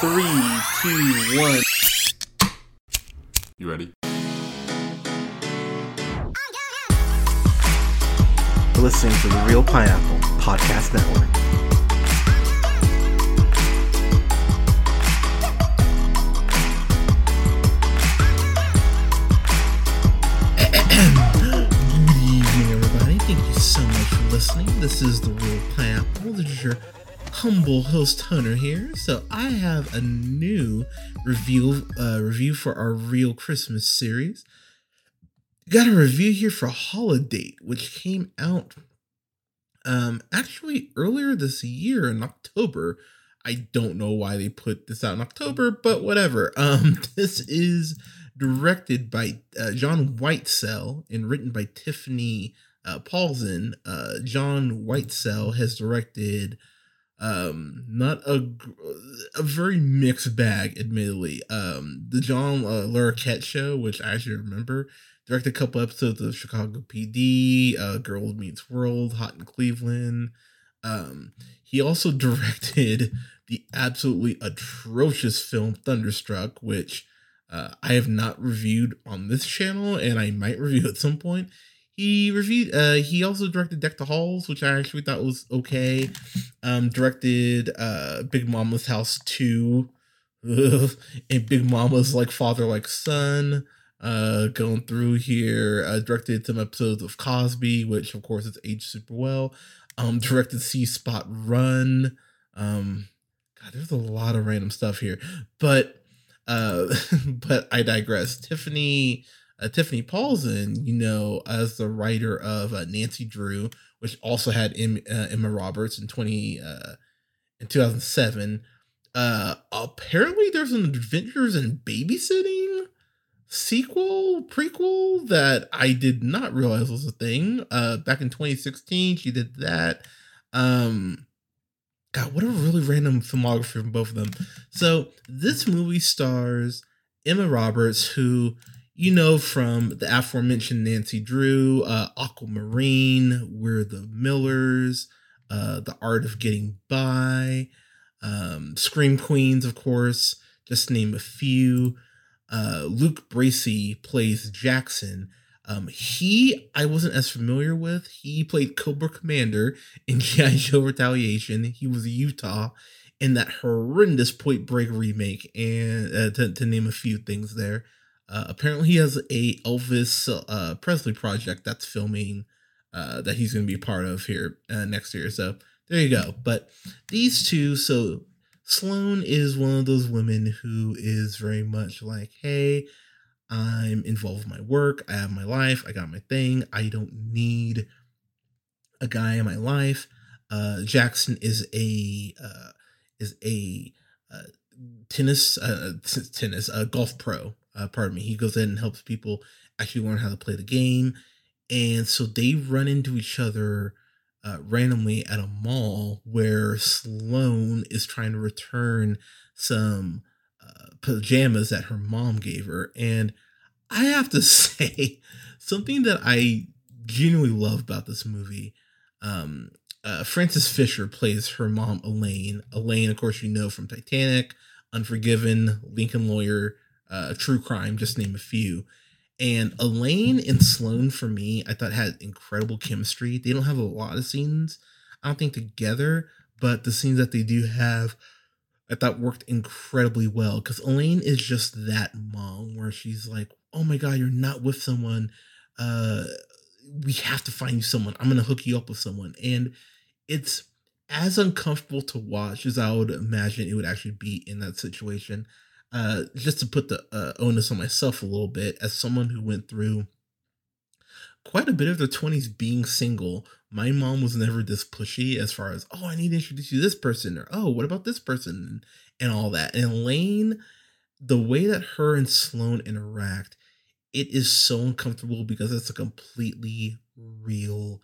Three, two, one. You ready? You're listening to the Reel Pineapple Podcast Network. Good evening, everybody. Thank you so much for listening. This is the Reel Pineapple. This is your humble host Hunter here. So I have a new review uh, review for our Reel Christmas series. Got a review here for Holidate, which came out um actually earlier this year in October. I don't know why they put this out in October, but whatever. Um, this is directed by uh, John Whitesell and written by Tiffany uh, Paulson. Uh, John Whitesell has directed um not a a very mixed bag admittedly. Um the john uh, larroquette show which i actually remember directed a couple episodes of chicago pd uh girls meets world hot in cleveland. Um he also directed the absolutely atrocious film thunderstruck which uh, i have not reviewed on this channel and i might review at some point he reviewed uh he also directed deck the halls which i actually thought was okay. Um directed uh big mama's house 2 and big mama's like father like son uh going through here. Uh directed some episodes of cosby which of course is aged super well. Um directed see spot run. Um god there's a lot of random stuff here. But uh but i digress. Tiffany uh, Tiffany Paulson, you know, as the writer of uh, Nancy Drew, which also had em- uh, Emma Roberts in twenty uh, in two thousand seven. Uh, apparently, there's an Adventures in Babysitting sequel prequel that I did not realize was a thing. Uh, back in 2016, she did that. Um, God, what a really random filmography from both of them. So this movie stars Emma Roberts, who you know from the aforementioned Nancy Drew, uh, Aquamarine, We're the Millers, uh, The Art of Getting By, um, Scream Queens, of course, just name a few. Uh, Luke Bracey plays Jackson. Um, he I wasn't as familiar with. He played Cobra Commander in G.I. Joe Retaliation. He was Utah in that horrendous Point Break remake, and uh, to, to name a few things there. Uh, apparently, he has a Elvis uh, Presley project that's filming uh, that he's going to be part of here uh, next year. So there you go. But these two, so Sloane is one of those women who is very much like, hey, I'm involved with my work. I have my life. I got my thing. I don't need a guy in my life. Uh, Jackson is a uh, is a uh, tennis uh, tennis uh, golf pro. Uh, pardon me. He goes in and helps people actually learn how to play the game, and so they run into each other uh, randomly at a mall where Sloane is trying to return some uh, pajamas that her mom gave her, and I have to say something that I genuinely love about this movie. Um, uh, Frances Fisher plays her mom, Elaine. Elaine, of course, you know from Titanic, Unforgiven, Lincoln Lawyer, uh, True Crime, just name a few. And Elaine and Sloane, for me, I thought had incredible chemistry. They don't have a lot of scenes, I don't think, together, but the scenes that they do have, I thought worked incredibly well. Because Elaine is just that mom where she's like, oh my God, you're not with someone. Uh, we have to find you someone. I'm going to hook you up with someone. And it's as uncomfortable to watch as I would imagine it would actually be in that situation. Uh, just to put the uh, onus on myself a little bit, as someone who went through quite a bit of their 20s being single, my mom was never this pushy as far as, oh, I need to introduce you to this person, or oh, what about this person, and all that. And Elaine, the way that her and Sloane interact, it is so uncomfortable because it's a completely real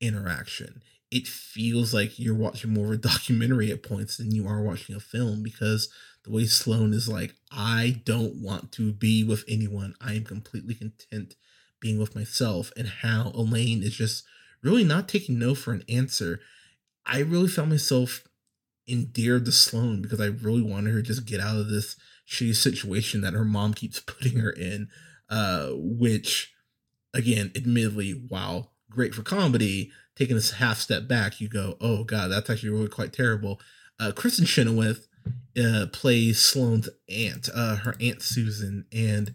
interaction. It feels like you're watching more of a documentary at points than you are watching a film because the way Sloane is like, I don't want to be with anyone. I am completely content being with myself, and how Elaine is just really not taking no for an answer. I really found myself endeared to Sloane because I really wanted her to just get out of this shitty situation that her mom keeps putting her in. Uh, which, again, admittedly, wow, great for comedy. Taking a half step back, you go, oh god, that's actually really quite terrible. Uh, Kristin Chenoweth uh, plays Sloane's aunt, uh, her aunt Susan, and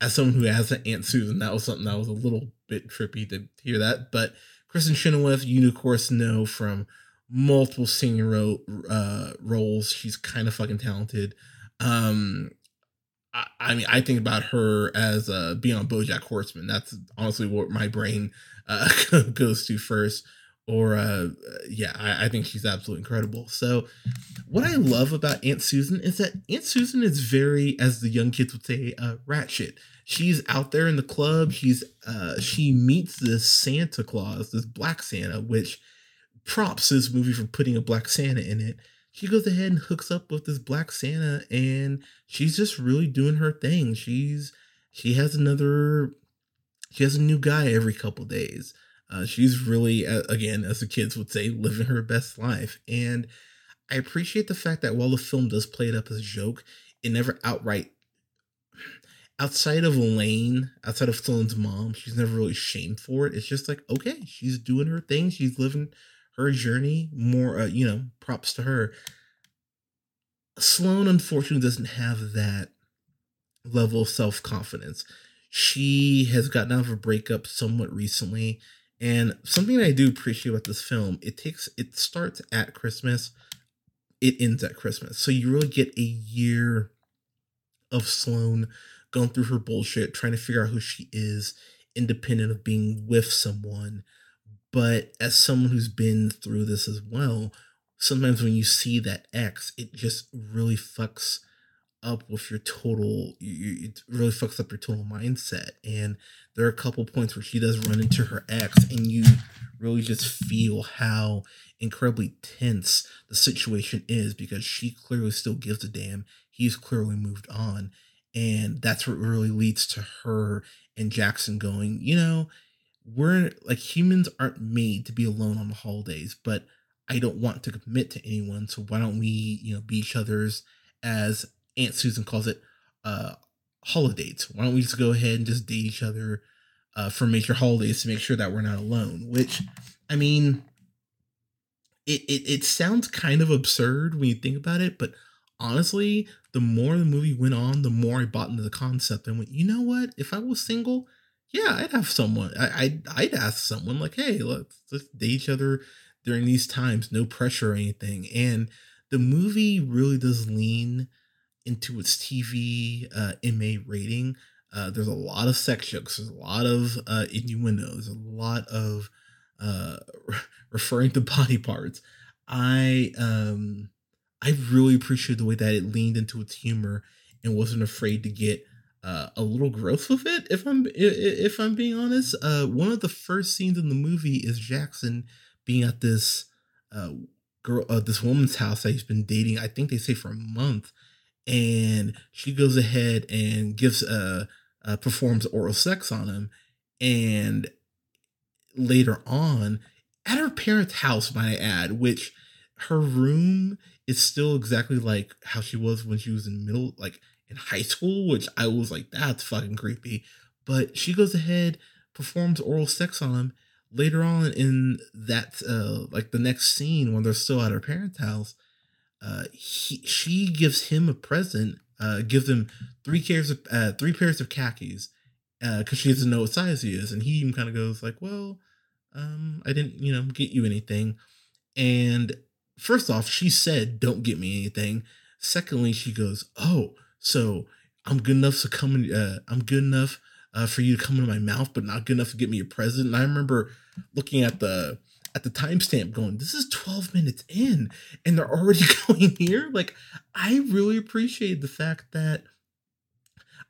as someone who has an aunt Susan, that was something that was a little bit trippy to hear that. But Kristin Chenoweth, you of course know from multiple singing ro- uh, roles. She's kind of fucking talented. Um, I, I, mean, I think about her as uh, being on BoJack Horseman. That's honestly what my brain uh, goes to first. Or uh, yeah, I, I think she's absolutely incredible. So, what I love about Aunt Susan is that Aunt Susan is very, as the young kids would say, uh, ratchet. she's out there in the club. She's uh she meets this Santa Claus, this Black Santa, which props this movie for putting a Black Santa in it. She goes ahead and hooks up with this Black Santa, and she's just really doing her thing. She's she has another she has a new guy every couple days. Uh, she's really, again, as the kids would say, living her best life. And I appreciate the fact that while the film does play it up as a joke, it never outright outside of Elaine, outside of Sloane's mom, she's never really shamed for it. It's just like, okay, she's doing her thing. She's living her journey. More, uh, you know, props to her. Sloane, unfortunately, doesn't have that level of self confidence. She has gotten out of a breakup somewhat recently. And something I do appreciate about this film, it takes, it starts at Christmas, it ends at Christmas. So you really get a year of Sloane going through her bullshit, trying to figure out who she is, independent of being with someone. But as someone who's been through this as well, sometimes when you see that X, it just really fucks up with your total it really fucks up your total mindset and there are a couple points where she does run into her ex and you really just feel how incredibly tense the situation is because she clearly still gives a damn he's clearly moved on and that's what really leads to her and Jackson going, you know, we're like humans aren't made to be alone on the holidays, but I don't want to commit to anyone. So why don't we, you know, be each other's, as Aunt Susan calls it, uh, holidates? Why don't we just go ahead and just date each other uh, for major holidays to make sure that we're not alone? Which, I mean, it, it, it sounds kind of absurd when you think about it, but honestly, the more the movie went on, the more I bought into the concept and went, you know what? If I was single, yeah, I'd have someone. I, I'd I'd ask someone like, hey, let's let's date each other during these times, no pressure or anything. And the movie really does lean into its TV uh, MA rating. Uh, there's a lot of sex jokes. There's a lot of uh, innuendo. There's a lot of uh, referring to body parts. I um I really appreciate the way that it leaned into its humor and wasn't afraid to get uh, a little gross with it. If I'm if I'm being honest, uh, one of the first scenes in the movie is Jackson being at this uh, girl, uh, this woman's house that he's been dating. I think they say for a month, and she goes ahead and gives uh, uh performs oral sex on him, and later on at her parents' house, might I add, which her room is still exactly like how she was when she was in middle, like in high school, which I was like, that's fucking creepy. But she goes ahead, performs oral sex on him. Later on in that, uh, like the next scene when they're still at her parents' house, uh, he she gives him a present, uh, gives him three pairs of uh, three pairs of khakis, uh, because she doesn't know what size he is, and he kind of goes like, well, um, I didn't, you know, get you anything, and first off, she said, "Don't get me anything." Secondly, she goes, "Oh, so I'm good enough to come in. Uh, I'm good enough uh, for you to come into my mouth, but not good enough to get me a present." And I remember looking at the at the timestamp, going, "This is 12 minutes in, and they're already going here." Like, I really appreciate the fact that.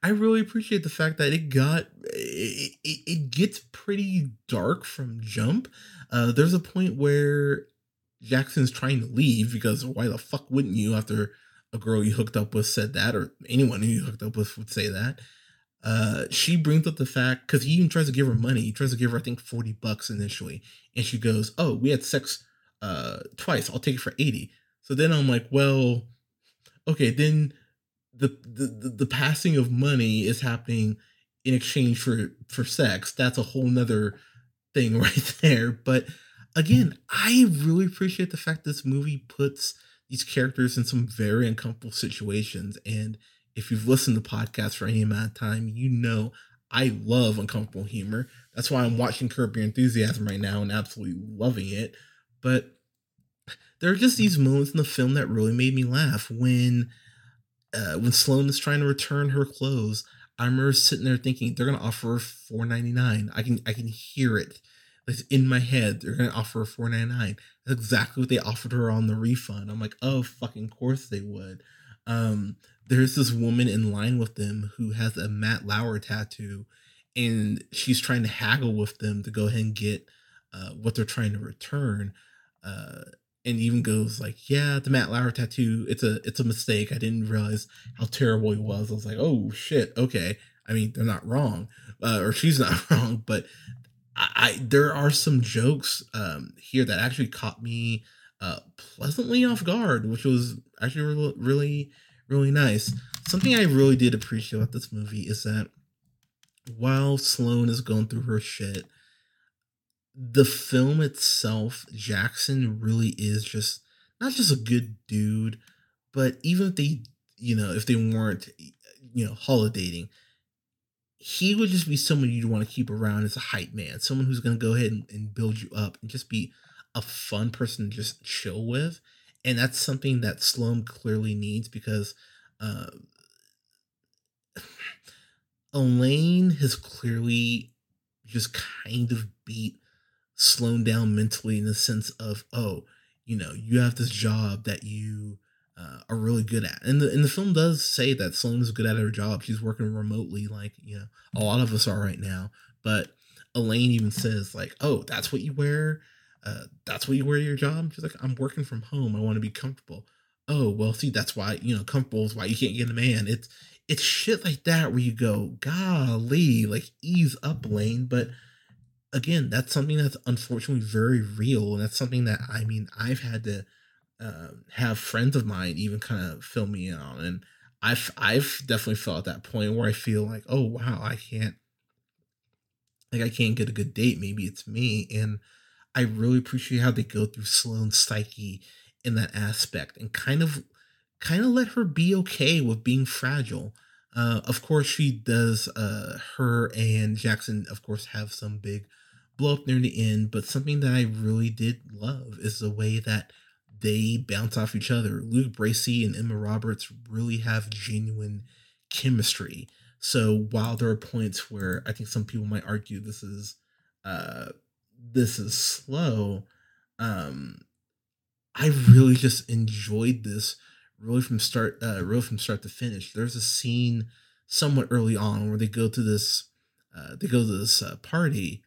I really appreciate the fact that it got it, it, it gets pretty dark from jump. Uh, there's a point where Jackson's trying to leave because why the fuck wouldn't you after a girl you hooked up with said that or anyone who you hooked up with would say that. Uh, she brings up the fact because he even tries to give her money. He tries to give her, I think, 40 bucks initially. And she goes, Oh, we had sex uh twice. I'll take it for 80. So then I'm like, well, okay, then the the the, passing of money is happening in exchange for for sex. That's a whole nother thing right there. But again, I really appreciate the fact this movie puts these characters in some very uncomfortable situations. And if you've listened to podcasts for any amount of time, you know I love uncomfortable humor. That's why I'm watching Curb Your Enthusiasm right now and absolutely loving it. But there are just these moments in the film that really made me laugh when uh, when Sloane is trying to return her clothes. I remember sitting there thinking they're gonna offer her four ninety nine. I can I can hear it. It's in my head. They're gonna offer her four ninety nine. That's exactly what they offered her on the refund. I'm like, oh fucking course they would. Um, there's this woman in line with them who has a Matt Lauer tattoo, and she's trying to haggle with them to go ahead and get uh, what they're trying to return. Uh, and even goes like, "Yeah, the Matt Lauer tattoo. It's a it's a mistake. I didn't realize how terrible he was. I was like, oh shit, okay. I mean, they're not wrong, uh, or she's not wrong, but I, I there are some jokes um, here that actually caught me uh, pleasantly off guard, which was actually really, really really nice. Something I really did appreciate about this movie is that while Sloane is going through her shit, the film itself, Jackson really is just not just a good dude, but even if they, you know, if they weren't, you know, holidaying, he would just be someone you'd want to keep around as a hype man, someone who's going to go ahead and, and build you up and just be a fun person to just chill with. And that's something that Sloane clearly needs because uh, Elaine has clearly just kind of beat Sloane down mentally in the sense of, oh, you know, you have this job that you uh, are really good at. And the, and the film does say that Sloane is good at her job. She's working remotely, like, you know, a lot of us are right now. But Elaine even says, like, oh, that's what you wear? Uh, that's what you wear your job? She's like, I'm working from home. I want to be comfortable. Oh, well, see, that's why, you know, comfortable is why you can't get a man. It's, it's shit like that where you go, golly, like ease up, Lane. But again, that's something that's unfortunately very real, and that's something that I mean I've had to uh, have friends of mine even kind of fill me in on, and I've I've definitely felt at that point where I feel like, oh wow, I can't like I can't get a good date. Maybe it's me, and I really appreciate how they go through Sloane's psyche in that aspect and kind of kind of let her be okay with being fragile. Uh, of course, she does. Uh, her and Jackson, of course, have some big blow up near the end, but something that I really did love is the way that they bounce off each other. Luke Bracey and Emma Roberts really have genuine chemistry. So while there are points where I think some people might argue this is uh this is slow, um I really just enjoyed this really from start uh really from start to finish. There's a scene somewhat early on where they go to this uh they go to this uh, party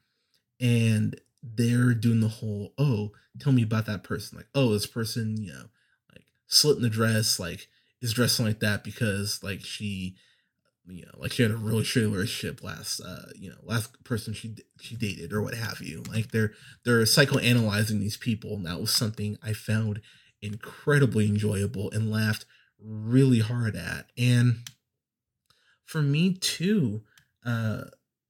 and they're doing the whole oh tell me about that person like oh this person you know like slit in the dress like is dressing like that because like she you know like she had a really shitty relationship last uh you know last person she she dated or what have you. Like they're they're psychoanalyzing these people and that was something i found incredibly enjoyable and laughed really hard at. And for me too uh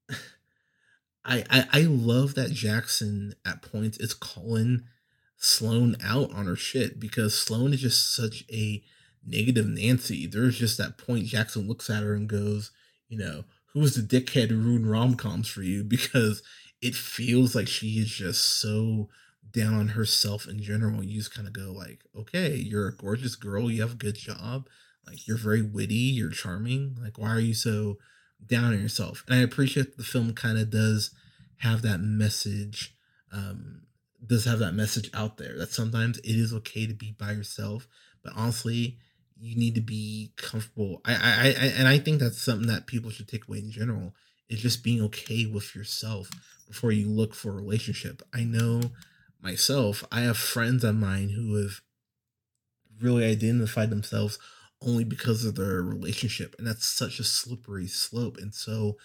I, I I love that Jackson at points is calling Sloane out on her shit because Sloane is just such a negative Nancy. There's just that point Jackson looks at her and goes, you know, who's the dickhead who ruined rom coms for you? Because it feels like she is just so down on herself in general. You just kind of go like, okay, you're a gorgeous girl, you have a good job, like you're very witty, you're charming. Like, why are you so down on yourself. And I appreciate the film kind of does have that message, um, does have that message out there that sometimes it is okay to be by yourself, but honestly, you need to be comfortable. I, I, I and I think that's something that people should take away in general is just being okay with yourself before you look for a relationship. I know myself, I have friends of mine who have really identified themselves only because of their relationship. And that's such a slippery slope and so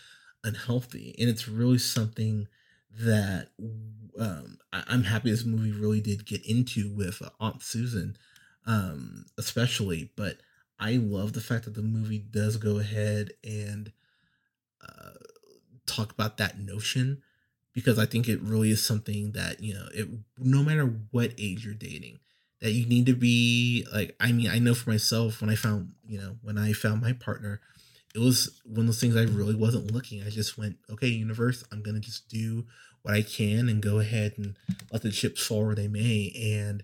unhealthy. And it's really something that um, I- am happy this movie really did get into with uh, Aunt Susan. Um, especially. But I love the fact that the movie does go ahead and uh, talk about that notion because I think it really is something that you know, it no matter what age you're dating, that you need to be like. I mean, I know for myself when I found you know when I found my partner, it was one of those things I really wasn't looking. I just went, okay, universe, I'm gonna just do what I can and go ahead and let the chips fall where they may. And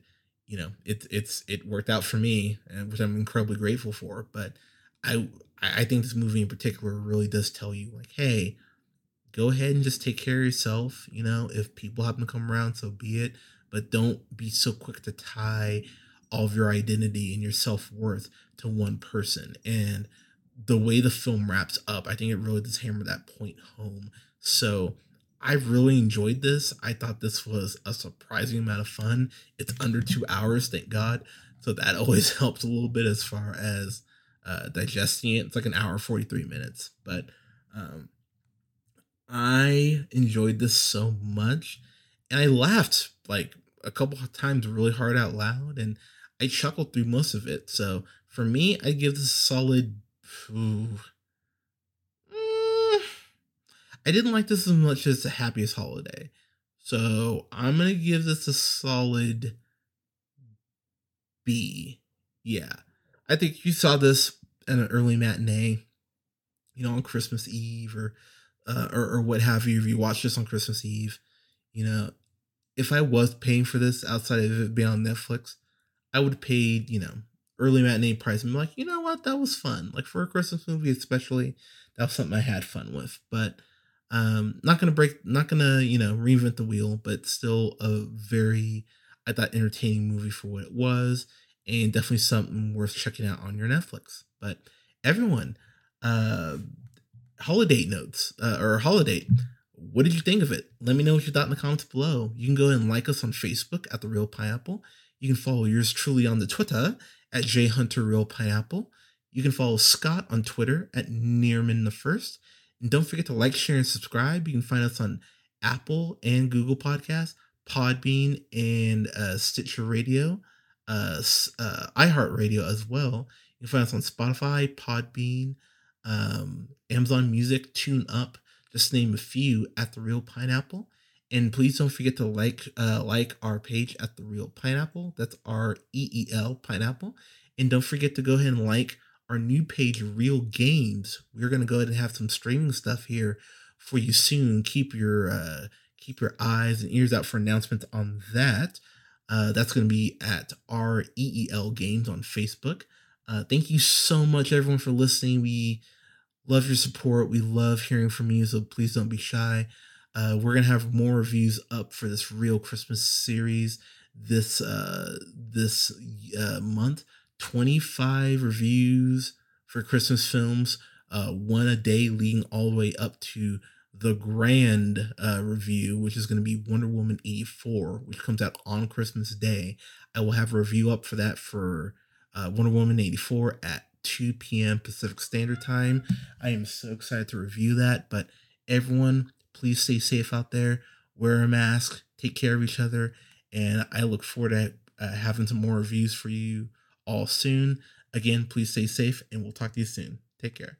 you know, it it's it worked out for me, and which I'm incredibly grateful for. But I I think this movie in particular really does tell you like, hey, go ahead and just take care of yourself. You know, if people happen to come around, so be it. But don't be so quick to tie all of your identity and your self worth to one person. And the way the film wraps up, I think it really does hammer that point home. So I really enjoyed this. I thought this was a surprising amount of fun. It's under two hours, thank God. So that always helps a little bit as far as uh, digesting it. It's like an hour 43 minutes. But um, I enjoyed this so much. And I laughed like a couple of times really hard out loud. And I chuckled through most of it. So for me, I give this a solid Ooh. I didn't like this as much as the happiest holiday. So I'm gonna give this a solid B. Yeah. I think you saw this at an early matinee, you know, on Christmas Eve or uh, or, or what have you, if you watched this on Christmas Eve, you know, if I was paying for this outside of it being on Netflix, I would pay, you know, early matinee price and be like, you know what, that was fun. Like for a Christmas movie, especially, that was something I had fun with. But um, not gonna break, not gonna you know reinvent the wheel, but still a very, I thought, entertaining movie for what it was, and definitely something worth checking out on your Netflix. But everyone, uh, holiday notes uh, or Holidate. What did you think of it? Let me know what you thought in the comments below. You can go and like us on Facebook at The Reel Pineapple. You can follow yours truly on the Twitter at J Hunter Reel Pineapple. You can follow Scott on Twitter at Nearman the First. And don't forget to like, share, and subscribe. You can find us on Apple and Google Podcasts, Podbean, and uh, Stitcher Radio, uh, uh, iHeartRadio as well. You can find us on Spotify, Podbean, um, Amazon Music, Tune Up, just name a few at the Reel Pineapple. And please don't forget to like uh, like our page at the Reel Pineapple. That's R E E L Pineapple. And don't forget to go ahead and like our new page, Reel Games. We're gonna go ahead and have some streaming stuff here for you soon. Keep your uh, keep your eyes and ears out for announcements on that. Uh, that's gonna be at R E E L Games on Facebook. Uh, thank you so much, everyone, for listening. We love your support. We love hearing from you. So please don't be shy. Uh, we're gonna have more reviews up for this Reel Christmas series this uh, this uh, month. Twenty five reviews for Christmas films, uh, one a day, leading all the way up to the grand uh, review, which is going to be Wonder Woman 84, which comes out on Christmas Day. I will have a review up for that for uh, Wonder Woman 84 at 2 p.m. Pacific Standard Time. I am so excited to review that. But everyone, Please stay safe out there. Wear a mask. Take care of each other. And I look forward to uh, having some more reviews for you all soon. Again, please stay safe and we'll talk to you soon. Take care.